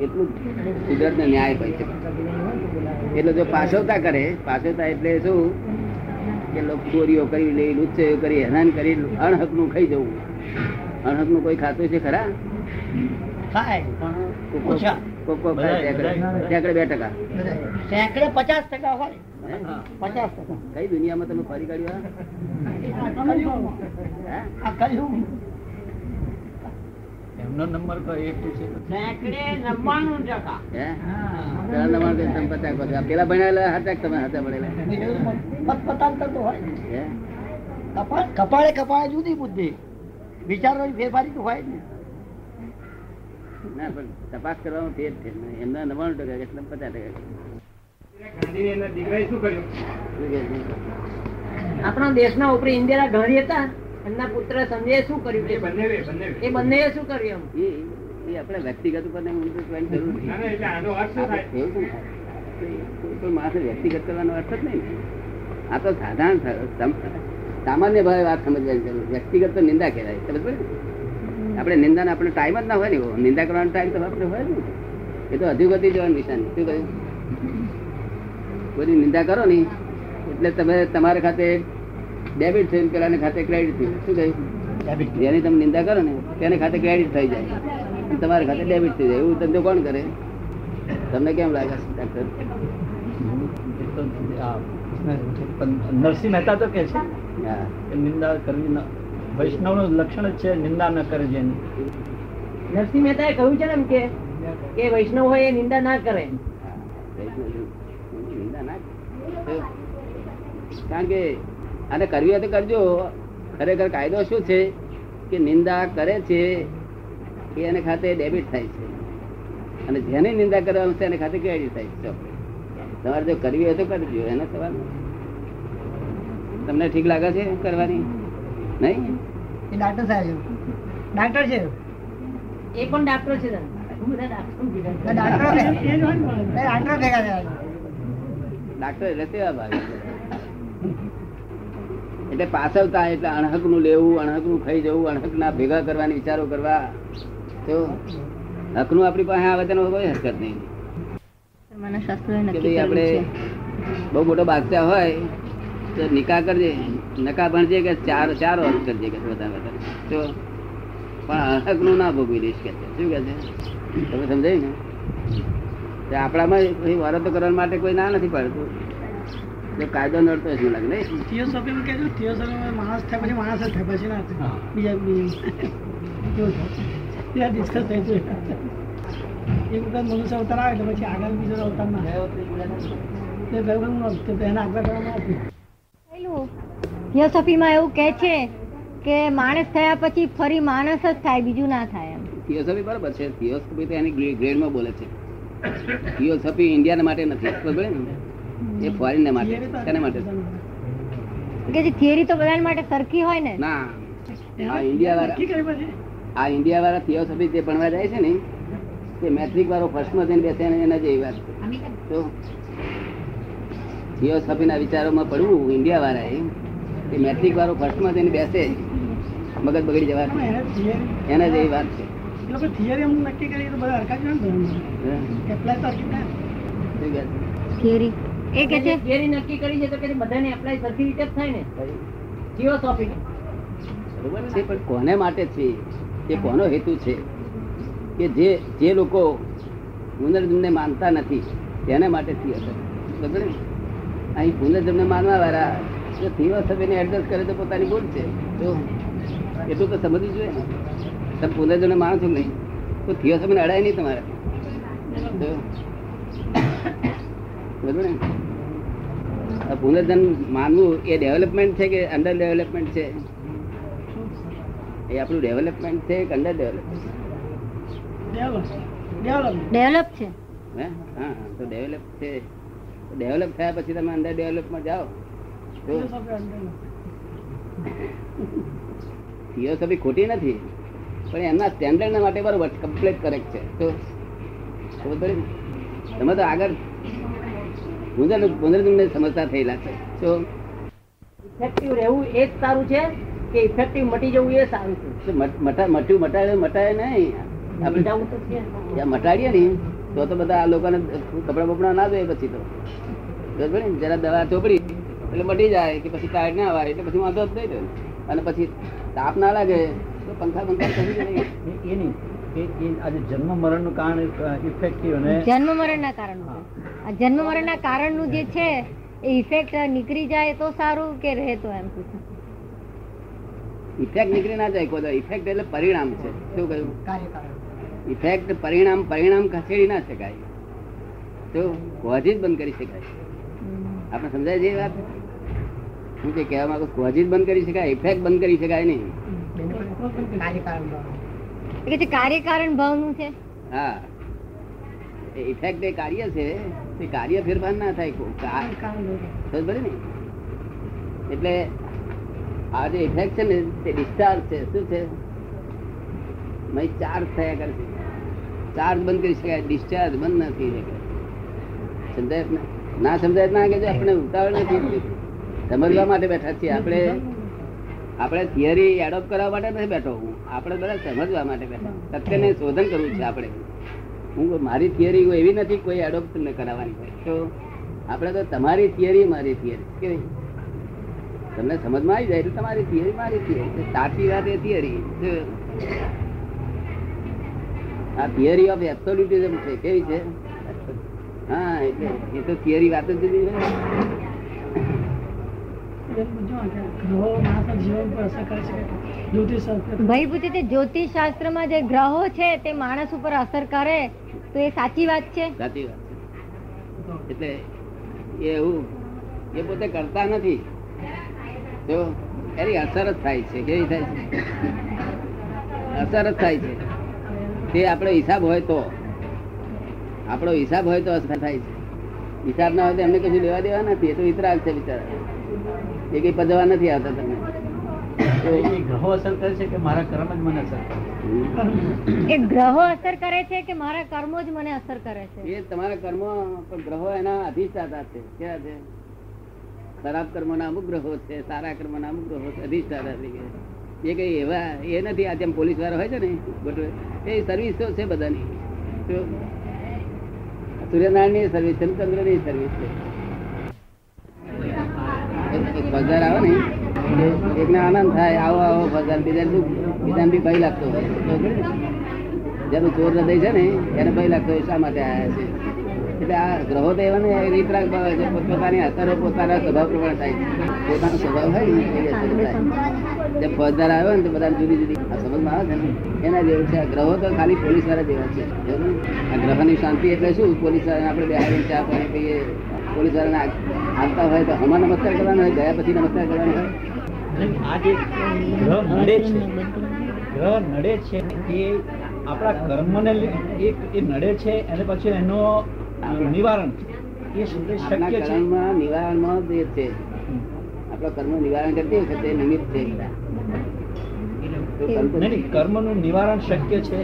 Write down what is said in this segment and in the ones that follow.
એટલું કુદરત નો ન્યાય હોય છે. એટલે જો પાછળતા કરે પાછળતા એટલે શું? કે ચોરીઓ કરી લે લુચ્ચીઓ કરી હેરાન કરી અણહકનું ખાઈ જવું. અણહકનું કોઈ ખાતું છે ખરા? કઈ દુનિયામાં તમે ફરી કાઢ્યું આ કલયુગ. હે? આ કલયુગ. એમનો નંબર તો એક છે. પેલા ભણેલા હતા તમે હતા ભણેલા? હોય કપાળે કપાળે જુદી બુદ્ધિ. વિચારો ફેરફારી તો હોય જ ને. ના પણ તપાસ કરવાનું તે જ છે. એમના નવ્વાણું ટકા કે પચાસ ટકા. આપણા દેશના ઉપરી ઇન્દિરા ગાંધી હતા. એમના પુત્ર સંજય શું કર્યું? એ બંને શું કર્યું એમ? એ એ આપણે વ્યક્તિગત ઉપર માણસે વ્યક્તિગત કરવાનો અર્થ જ નહીં. આ તો સાધારણ સામાન્ય ભાવે વાત સમજવાની જરૂર. વ્યક્તિગત તો નિંદા કહેવાય. સમજ પડી? આપણે નિંદાને આપણે ટાઈમ જ ના હોય ને. નિંદા કરવાનો ટાઈમ તો આપણે હોય ને. એ તો અધુગતિ જવાનું નિશાન. શું કહ્યું? બધી નિંદા કરો ને એટલે તમે તમારા ખાતે ડેબિટ થયું પેલાને ખાતે ક્રેડિટ થયું. શું કહ્યું જેની તમે નિંદા કરો ને તેને ખાતે ક્રેડિટ થઈ જાય. અને તમારા ખાતે ડેબિટ થઈ જાય. એવું ધંધો કોણ કરે? તમને કેમ લાગે ડાક્ટર નરસિંહ મહેતા તો કે છે. નિંદા કરવી વૈષ્ણવનું લક્ષણ જ છે નિંદા ન કરે જેની. નરસિંહ મહેતા એ કહ્યું છે ને એમ કે કે વૈષ્ણવ હોય એ નિંદા ના કરે. હા. નિંદા ના કારણ કે આને કરવી તો કરજો. ખરેખર કાયદો શું છે? કે નિંદા કરે છે એ એને ખાતે ડેબિટ થાય છે. અને જેને નિંદા કરવાનું છે એને ખાતે ક્રેડિટ થાય છે. તમારે જો કરવી હોય તો કરજો એનો સવાલ. તમને ઠીક લાગે છે કરવાની? નહીં? ડાક્ટર સાહેબ. ડાક્ટર છે. એ પણ ડાક્ટર છે ડાક્ટર એટલે સેવા ભાવી. એટલે પાછળતા એટલે અણહકનું લેવું અણહકનું ખાઈ જવું અણહક ના ભેગા કરવાની વિચારો કરવા. તો હકનું આપણી પાસે આવે તેનો કોઈ હરકત નહીં. આપણે બહુ મોટો બાદશાહ હોય તો નિકાહ કરજે નકા ભણજે કે ચાર ચાર વર્ષ કરજે કે બધા બધા તો પણ અણહકનું ના ભોગવી દઈશ કે છે. શું કે છે? તમે સમજાય ને? આપણામાં વરતો કરવા માટે કોઈ ના નથી પાડતું. જો કાયદો નડતો શું લાગે નહીં થિયોસોફી માં કહેજો થિયોસોફી માણસ થાય પછી માણસ જ થાય પછી ના થાય. બીજા બીજા ત્યાં ડિસ્કસ થઈ છે એક વખત મનુષ્ય અવતાર આવે એટલે પછી આગળ બીજો અવતાર ના તે ગયું તે એના આગળ કરવામાં પેલું થિયોસોફીમાં એવું કહે છે કે માણસ થયા પછી ફરી માણસ જ થાય બીજું ના થાય એમ. થિયોસોફી બરાબર છે. થિયોસોફી તો એની ગ્રે- ગ્રેડમાં બોલે છે. થિયોસોફી ઇન્ડિયા માટે નથી. બરાબર ને? એ ફોરેન માટે. શેના માટે? કે જે થિયરી તો બધા માટે સરખી હોય ને? ના. આ ઇન્ડિયા વાળા નક્કી કરી પછી. આ ઇન્ડિયા વાળા થિયોસોફી જે ભણવા જાય છે ને તે મેટ્રિક વાળો ફર્સ્ટમાં જઈને બેસે એના જેવી વાત તો થિયોસોફી ના વિચારોમાં પડવું ઇન્ડિયા વાળા એ મેટ્રિક વાળો ફર્સ્ટમાં જઈને બેસે મગજ બગડી જવા. એને જેવી વાત તો તો છે? થિયરી એ કે છે? થિયરી નક્કી કરી છે તો કે બધાને એપ્લાય સરખી રીતે જ થાય ને? ફિલોસોફી બરોબર છે પણ કોને માટે છે? એ કોનો હેતુ છે? કે જે જે લોકો પુનર્જન્મને માનતા નથી તેને માટે થિયોસોફી બરોબર ને? અહીં પુનર્જન્મને માનવા વાળા જો થિયોસોફીને એડજસ્ટ કરે તો પોતાની ભૂલ છે. તો એટલું તો સમજવું જોઈએ ને. તમે પુનર્જન્મને માનો છો નહીં? તો થિયોસોફીને અડાય નહીં તમારે. બરોબર ને? પુનર્જન માનવું એ ડેવલપમેન્ટ છે કે અંડર ડેવલપમેન્ટ છે? એ આપણું ડેવલપમેન્ટ છે કે અંડર ડેવલપમેન્ટ. ડેવલપ છે. હા? તો ડેવલપ છે. ડેવલપ થયા પછી તમે અંડર ડેવલપમાં જાઓ. થિયોસોફી ખોટી નથી. પણ એમના સ્ટેન્ડર્ડ માટે બરોબર કમ્પ્લીટ કરેક્ટ છે. તો તમે તો આગળ પુનર પુનર્જન્મને સમજતા થયેલા છે. તો ઇફેક્ટિવ રહેવું એ જ સારું છે કે ઇફેક્ટિવ મટી જવું એ સારું છે. મટા- મટ્યું મટાડે મટાય નહીં. આપણે મટાડીએ ને તો તો બધા આ લોકોને કપડા બપડા ના જોઈએ પછી તો? જરા દવા ચોપડી એટલે મટી જાય કે પછી ટાયર ના આવે એટલે પછી વાંધો જ નહીં અને પછી તાપ ના લાગે તો પંખા પંખા એ નહીં. એ આજે જન્મ મરણનું કારણ ઇફેક્ટિવ અને જન્મ મરણના કારણનું. આ જન્મ મરણના કારણનું જે છે એ ઇફેક્ટ નીકળી જાય તો સારું કે રહે તો એમ? પૂછું ઇફેક્ટ નીકળી ના જાય કોઈ ઇફેક્ટ એટલે પરિણામ છે. શું કહ્યું? ઇફેક્ટ પરિણામ પરિણામ ખસેડી ના શકાય. તો કોઝ બંધ કરી શકાય. આપણે સમજાય છે વાત? હું જે કહેવા માંગુ કોઝ બંધ કરી શકાય ઇફેક્ટ બંધ કરી શકાય નહીં. કે છે કાર્યકારણ ભાવનું છે. હા. ઇફેક્ટ એ કાર્ય છે તે કાર્ય ફેરફાર ના થાય સમજ ને? એટલે આ જે ઇફેક્ટ છે ને તે ડિસ્ચાર્જ છે. શું છે? ચાર્જ થયા કરે છે. ચાર્જ બંધ કરી શકાય ડિસ્ચાર્જ બંધ નથી. સમજાય ના સમજાય ના કે આપણે ઉતાવળ નથી સમજવા માટે બેઠા છીએ. આપણે આપણે થિયરી એડોપ્ટ કરવા માટે નથી બેઠો હું. આપણે બધા સમજવા માટે બેઠા. સત્યને શોધન કરવું છે આપણે. હું મારી થિયરી એવી નથી કોઈ એડોપ્ટ કરાવવાની આપણે તો તમારી થિયરી મારી થિયરી કેવી તમને સમજમાં આવી જાય એટલે તમારી થિયરી મારી થિયરી સાચી વાત એ થિયરી આ થિયરી ઓફ એબ્સોલ્યુટિઝમ છે. કેવી છે? હા, એટલે એ તો થિયરી વાત જ જુદી છે એટલે પૂછ્યું કે ગ્રહો માણસના જીવન પર અસર કરે છે કે જ્યોતિષશાસ્ત્ર ભાઈ, પૂછે છે જ્યોતિષ શાસ્ત્રમાં જે ગ્રહો છે, તે માણસ ઉપર અસર કરે? તો એ સાચી વાત છે? સાચી વાત એટલે એવું, એ પોતે કરતા નથી. તો એની અસર જ થાય છે, કેવી થાય છે? અસર જ થાય છે. તે આપણો હિસાબ હોય તો. આપણો હિસાબ હોય તો અસર થાય છે. હિસાબ ના હોય તો એમને કશું લેવા દેવા નથી. એ તો વિતરાગ છે બિચારા એ કઈ પદવા નથી આવતા તમે. એ ગ્રહો અસર કરે છે કે મારા કર્મ જ મને અસર કરે? એ ગ્રહો અસર કરે છે કે મારા કર્મો જ મને અસર કરે છે? એ તમારા કર્મો ગ્રહો એના અધિષ્ઠાતા છે. ક્યાં છે? ખરાબ કર્મોના અમુક ગ્રહો છે સારા કર્મોના અમુક ગ્રહો છે અધિષ્ઠાતા તરીકે એ કઈ એવા એ નથી આ જેમ પોલીસવાળા હોય છે ને ગોઠવે એ સર્વિસ છે બધાની. સૂર્યનારાયણ સૂર્યનારાયણની સર્વિસ છે ચંદ્રની સર્વિસ છે. એક આવે ને એકને આનંદ થાય, આવો આવો, બજાર બીજા બીજાને બી ભય લાગતો હોય. જેનું ચોર હૃદય છે ને, એને ભય લાગતો હોય, શા માટે આવ્યા છે? એટલે આ ગ્રહો તો એવા ને રીતરાગ ભાવે છે, પોતપોતાની અસરો, પોતાના સ્વભાવ પ્રમાણે થાય. પોતાનો સ્વભાવ હોય ને એવી અસર થાય. જે ફોજદાર આવ્યો ને, તો બધા જુદી જુદી. આ સમજમાં આવે છે ને? એના જેવું છે. ગ્રહો તો ખાલી પોલીસવાળા જેવા છે. આ ગ્રહની શાંતિ એટલે શું? પોલીસવાળા આપણે બેહાડીને ચા પાણી કહીએ પોલીસ વાળાને આવતા હોય તો હમણાં નમસ્કાર કરવાનો હોય ગયા પછી નમસ્કાર કરવાનો હોય? આ જે ગ્રહ નડે છે ગ્રહ નડે છે એ આપણા કર્મને એ નડે છે અને પછી એનો નિવારણ એ શક્ય છે. કર્મમાં નિવારણમાં જે છે આપણા કર્મ નિવારણ કરતી વખતે નિમિત્ત છે. કર્મનું નિવારણ શક્ય છે.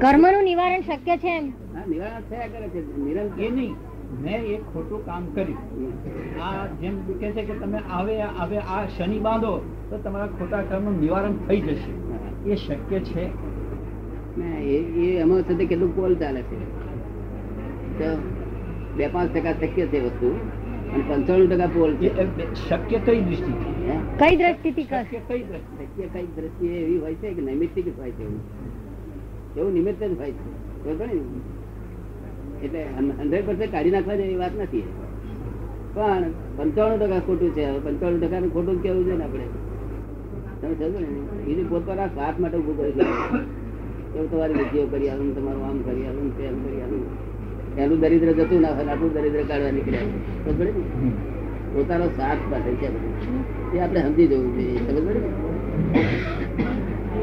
કર્મનું નિવારણ શક્ય છે એમ? હા, નિવારણ થયા કરે છે નિરંતર. નહીં. મેં એક ખોટું કામ કર્યું. આ જેમ કે છે કે તમે આવે આવે આ શનિ બાંધો તો તમારા ખોટા કર્મનું નિવારણ થઈ જશે. એ શક્ય છે? એ એ એમાં સાથે તે કેટલું કોલ ચાલે છે? તો બે પાંચ ટકા શક્ય છે વસ્તુ. અને પંચાણું ટકા પોલ છે. એ શક્ય કઈ દૃષ્ટિથી કઈ દ્રષ્ટિથી શક્ય કઈ દ્રષ્ટિ? શક્ય કઈ દ્રષ્ટિએ એવી હોય છે કે નૈમિત્તિક જ હોય છે એવું? એવું નિમિત્ત જ હોય છે. બરોબર ને એટલે હંડ્રેડ પર્સન્ટ કાઢી નાખવા જેવી વાત નથી. પણ પંચાણું ટકા ખોટું છે. પંચાણું ટકા ખોટું કેવું છે ને આપણે? તમે સમજો ને બીજું પોતાના સ્વાર્થ માટે ઉભું કરી એવું તમારી વિધિઓ કરી આવું તમારું આમ કરી આવું તેમ કરી આવું એનું દરિદ્ર જતું ના હોય આપણું દરિદ્ર કાઢવા નીકળ્યા સમજે ને? પોતાનો સાથ પાસે છે એ આપણે સમજી જવું જોઈએ. સમજ ને?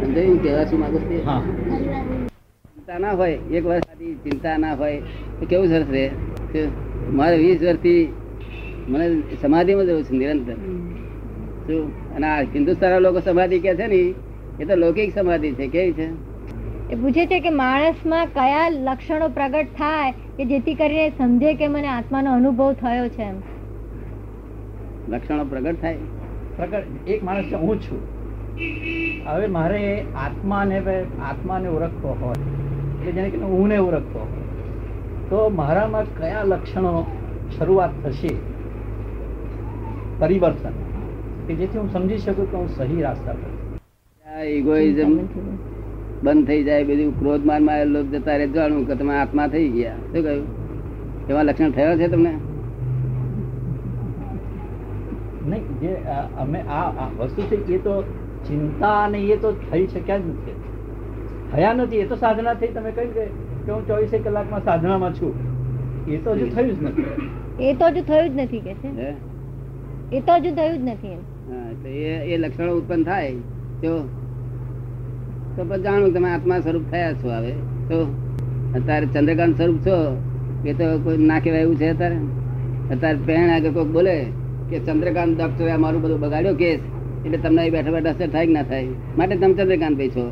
સમજાયું કહેવા શું માંગુ છું ચિંતા ના હોય એક વર્ષ આથી ચિંતા ના હોય તો કેવું સરસ? રહે મારે વીસ વર્ષથી મને સમાધિમાં જવું છે નિરંતર. શું અને આ હિન્દુસ્તાનના લોકો સમાધિ કે છે ને એ તો લૌકિક સમાધિ છે કેવી છે? એ પૂછે છે કે માણસમાં કયા લક્ષણો પ્રગટ થાય કે જેથી કરીને સમજે કે મને આત્માનો અનુભવ થયો છે એમ? લક્ષણો પ્રગટ થાય? પ્રગટ એક માણસ હું છું. હવે મારે આત્માને આત્માને ઓળખવો હોય. એટલે જેને કે હું ને ઓળખતો તો મારામાં કયા લક્ષણો શરૂઆત થશે? પરિવર્તન. કે જેથી હું સમજી શકું કે હું સહી રાસ્તા પર. ઇગોઇઝમ બંધ થઈ જાય? બધું ક્રોધ માનમાં લોક જતા રહે. જાણવું કે તમે આત્મા થઈ ગયા. શું કહ્યું? એવા લક્ષણ થયા છે તમને? નહીં જે આ અમે આ આ વસ્તુ છે એ તો ચિંતા અને એ તો થઈ શક્યા જ નથી. થયા નથી એ તો સાધના થઈ. તમે કહ્યું કે હું ચોવીસે કલાકમાં સાધનામાં છું. એ તો હજુ થયું જ નથી. એ તો હજુ થયું જ નથી કે છે. એ તો હજુ થયું જ નથી એ લક્ષણો ઉત્પન્ન થાય. તો તો પછી જાણું તમે આત્મા સ્વરૂપ થયા છો હવે. તો અત્યારે ચંદ્રકાંત સ્વરૂપ છો એ તો કોઈ ના કહેવાય એવું છે અત્યારે? અત્યારે પહેણ આગળ કોઈક બોલે કે ચંદ્રકાંત ડોક્ટરે મારું બધું બગાડ્યો કેસ. એટલે તમને બેઠા બેઠા અસર થાય કે ના થાય? માટે તમે ચંદ્રકાંત ભાઈ છો.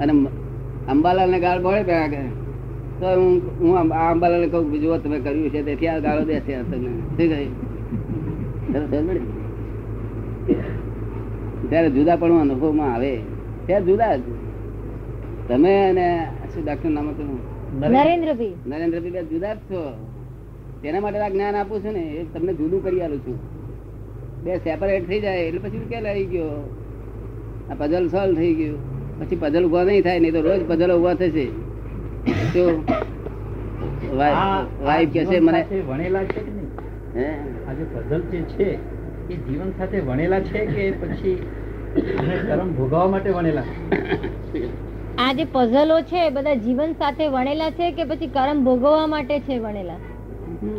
અને અંબાલાલ ને ગાળ ભળે પેલા કે તો હું હું આ અંબાલાલ કહું જુઓ તમે કર્યું છે તેથી આ ગાળો દેશે તમને. શું? ત્યારે જુદા પણ અનુભવમાં આવે. ત્યારે જુદા જ. તમે અને શું ડાક્ટર નામ હતું? નરેન્દ્રભાઈ નરેન્દ્રભાઈ જુદા જ છો. તેના માટે આ જ્ઞાન આપું છું ને એ તમને જુદું કરી આલું છું. બે સેપરેટ થઈ જાય એટલે પછી ઉકેલ આવી ગયો. આ પઝલ સોલ્વ થઈ ગયું. પછી પઝલ ઊભા નહીં થાય નહીં તો રોજ પઝલ ઊભા થશે. તો આ- વાઈફ કે છે મને વણેલા છે કે નહીં? હે? આજે જે પઝલ જે છે એ જીવન સાથે વણેલા છે કે પછી કર્મ ભોગવવા માટે વણેલા? આ જે પઝલો છે બધા જીવન સાથે વણેલા છે કે પછી કર્મ ભોગવવા માટે છે વણેલા?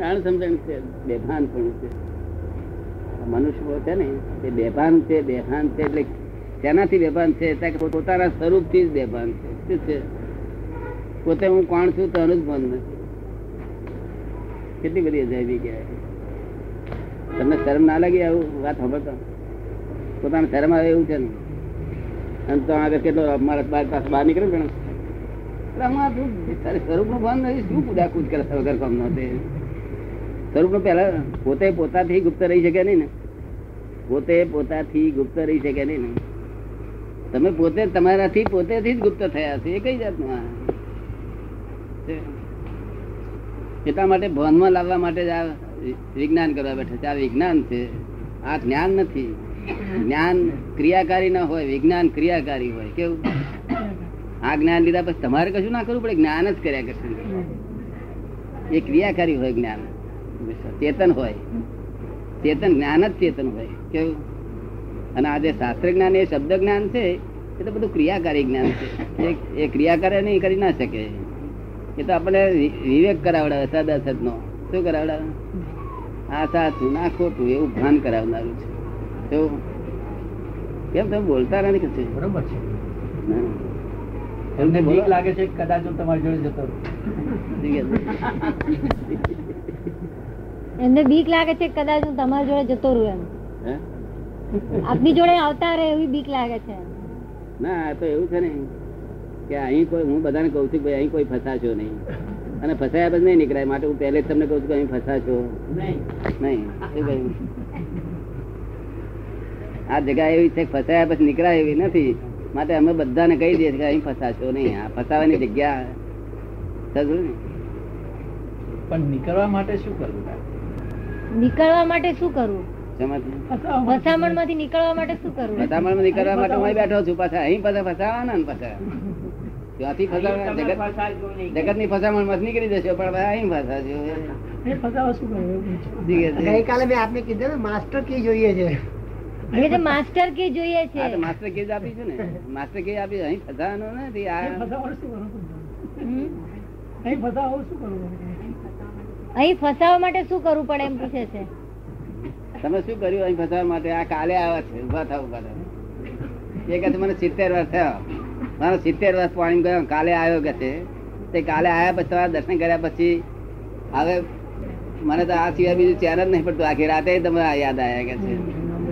આણ સમજણ છે. બેભાન પણ છે. મનુષ્ય છે ને તે બેભાન છે બેભાન છે એટલે શેનાથી બેભાન છે પોતાના સ્વરૂપથી જ બેભાન છે. શું છે? પોતે હું કોણ છું તો જ ભાન કેટલી બધી અજાયબી કહેવાય તમને શરમ ના લાગી આવું વાત સાંભળતો? પોતાને શરમ આવે એવું છે ને? અને તો આગળ કેટલો મારા બાર પાસે બહાર નીકળે ને સ્વરૂપનું ભાન નથી શું કુદા કૂદ કરે વગર કામ તે સ્વરૂપનું પહેલા પોતે પોતાથી ગુપ્ત રહી શકે નહીં ને? પોતે પોતાથી ગુપ્ત રહી શકે નહીં ને? તમે પોતે તમારાથી પોતેથી જ ગુપ્ત થયા છે, એ કઈ જાતનું એટલા માટે ભાનમાં લાવવા માટે જ આ વિજ્ઞાન કરવા બેઠા છે. આ વિજ્ઞાન છે. આ જ્ઞાન નથી. જ્ઞાન ક્રિયાકારી ના હોય, વિજ્ઞાન ક્રિયાકારી હોય. કેવું? આ જ્ઞાન લીધા પછી તમારે કશું ના કરવું પડે? જ્ઞાન જ કર્યા કરશે. એ ક્રિયાકારી હોય જ્ઞાન. ચેતન હોય. ચેતન જ્ઞાન જ ચેતન હોય. કેવું? અને આ જે શાસ્ત્ર જ્ઞાન એ શબ્દ જ્ઞાન છે એ તો બધું ક્રિયાકારી જ્ઞાન છે. એ- ક્રિયાકારે નહીં કરી ના શકે. એ તો આપણે વિવેક કરાવડાવે સદ નો શું કરાવડાવે? આ સાચું ના ખોટું એવું ભાન કરાવનારું છે. કેવું કેમ તમે બોલતા નથી કે બરોબર છે. ના. બીક લાગે છે કદાચ હું તમારી જોડે જતો રહું. એમને બીક લાગે છે કે કદાચ હું તમારી જોડે જતો રહું એમ. હે? આપની જોડે આવતા રહે એવી બીક લાગે છે. ના આ તો એવું છે ને કે અહીં કોઈ હું બધાને કહું છું ભાઈ અહીં કોઈ ફસાશો નહીં. અને ફસાયા પછી નહીં નીકળાય. માટે હું પહેલે જ તમને કહું છું કે અહીં ફસાશો. નહીં. નહીં. આ જગ્યા એવી છે ફસાયા પછી નીકળાય એવી નથી. માટે અમે બધાને કહી દઈએ કે અહીં ફસાશો નહીં. આ ફસાવાની જગ્યા સમજો ને? પણ નીકળવા માટે શું કરવું? નીકળવા માટે શું કરવું? ફસામણમાંથી નીકળવા માટે શું કરવું? ફસામણમાં નીકળવા માટે હું બેઠો છું પાછા અહીં પાછા ફસાવાના ને પાછા? ત્યાંથી ફસાવાના જગત જગતની ફસામણમાંથી નીકળી જશો પણ અહીં ફસાશો. ગઈકાલે મેં આપને કીધું ને માસ્ટર કી જોઈએ છે. માસ્ટર કી જોઈએ છે. માસ્ટર કેજ આપી છે ને. માસ્ટર કે આપી છે. અહીં ફસાવાનો નથી આ ફસાવા શું કરવું હમ. અહીં ફસાવા શું કરવું અહીં ફસાવા માટે શું કરવું પડે એમ પૂછે છે? તમે શું કર્યું અહીં ફસાવા માટે? આ કાલે આવ્યા છે ઊભા થાવ ઊભા થાવ એ કે મને સિત્તેર વર્ષ થયો. મારો સિત્તેર વર્ષ પાણી ગયો, કાલે આવ્યો કે છે. તે કાલે આવ્યા પછી તમારા દર્શન કર્યા પછી હવે મને તો આ સિવાય બીજું ચેન જ નહીં પડતું. આખી રાતે તમે યાદ આવ્યા કે છે.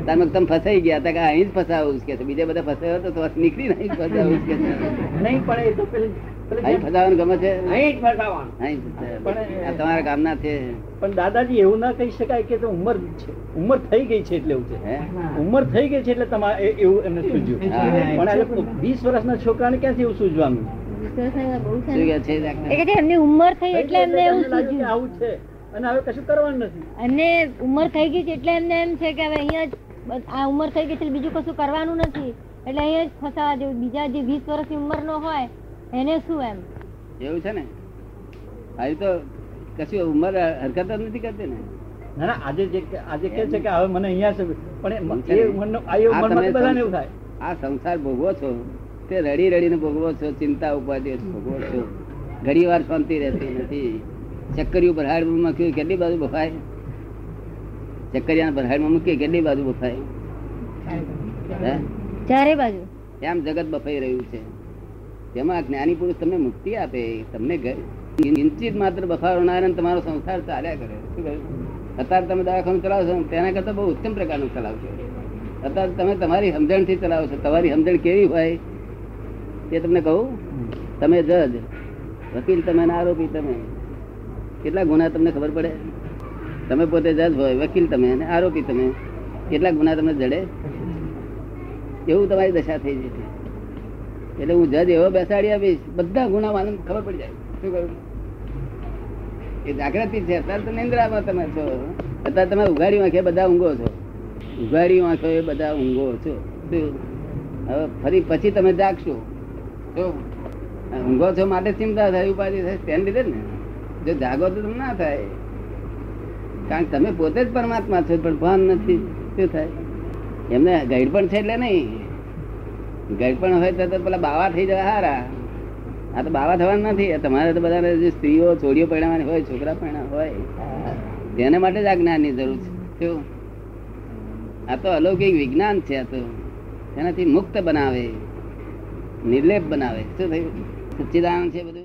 તમે તમે ફસાઈ ગયા હતા કે અહીં જ ફસાવું કે છે? બીજા બધા ફસાયો તો નીકળી નહીં, ફસાવું કે નહીં, પણ તો પેલી ફસાવાનું ગમે છે? અહીં જ ફસાવાનું. અહીં પણ- આ તમારા ગામના છે. પણ દાદાજી એવું ના કહી શકાય કે ઉંમર છે. ઉંમર થઈ ગઈ છે એટલે એવું છે. ઉંમર થઈ ગઈ છે એટલે તમારે એવું એમને સૂજ્યું. પણ વીસ વર્ષના છોકરાને ક્યાંથી એવું છે? એમની ઉંમર થઈ એટલે એમને એવું આવું છે. અને હવે કશું કરવાનું નથી. અને ઉંમર થઈ ગઈ છે એટલે એમને એમ છે કે હવે અહીંયા જ આ ઉંમર થઈ ગઈ છે એટલે બીજું કશું કરવાનું નથી. એટલે અહીંયા જ ફસાવા જેવું. બીજા જે વીસ વર્ષની ઉંમરનો હોય એને શું એમ? એવું છે ને? આવી તો કશું ઉંમર હરકત જ નથી કરતી ને. ના ના આજે જે આજે કે છે કે હવે મને અહીંયા છે. પણ એ ઉંમરનો આ ઉંમરમાં બધાને એવું થાય. આ સંસાર ભોગવો છો. તે રડી રડીને ભોગવો છો ચિંતા ઉપાધિ ભોગવો છો. ઘણી વાર શાંતિ રહેતી નથી. ચક્કરિયું બરહાડમાં મૂક્યું કેટલી બાજુ બફાય? ચક્કરિયા બરહાડમાં મૂકીએ કેટલી બાજુ બફાય? ચારે બાજુ. એમ જગત બફાઈ રહ્યું છે. તેમાં જ્ઞાની પુરુષ તમને મુક્તિ આપે, તમને કિંચિત માત્ર રહે તમારો સંસાર ચાલ્યા કરે. શું અત્યારે તમે દવાખાનું ચલાવશો તેના કરતાં બહુ ઉત્તમ પ્રકારનું ચલાવશો અત્યારે તમે તમારી સમજણથી ચલાવો તમારી સમજણ કેવી હોય તે તમને કહું? તમે જજ. વકીલ તમે ના આરોપી તમે. કેટલા ગુના તમને ખબર પડે? તમે પોતે જજ હોય, વકીલ તમે અને આરોપી તમે. કેટલા ગુના તમને જડે? એવું તમારી દશા થઈ જશે એટલે હું જજ એવો બેસાડી આપીશ, બધા ગુના માલૂમ ખબર પડી જાય. શું કહ્યું? એ જાગૃતિ છે, અત્યારે તો નિંદ્રામાં તમે છો. અત્યારે તમે ઉઘાડી વાંખે બધા ઊંઘો છો. ઉઘાડી વાંખો એ બધા ઊંઘો છો. હવે ફરી પછી તમે જાગશો. જો ઊંઘો છો માટે ચિંતા થાય, ઉપાધિ થાય તેને લીધે ને. જો જાગો તો તમને ના થાય. કારણ કે તમે પોતે જ પરમાત્મા છો, પણ ભાન નથી. શું થાય? એમને ગાઈડ પણ છે એટલે નહીં. ગાઈડ પણ હોય તો પેલા બાવા થઈ જવા હારા. આ તો બાવા થવાનું નથી. તમારે તો બધા જે સ્ત્રીઓ છોડીઓ પહેરવાની હોય, છોકરા પરણા હોય તેને માટે જ આ જ્ઞાનની જરૂર છે. આ તો અલૌકિક વિજ્ઞાન છે આ તો. તેનાથી મુક્ત બનાવે, નિર્લેપ બનાવે. શું થયું? સચ્ચિદાનંદ છે બધું?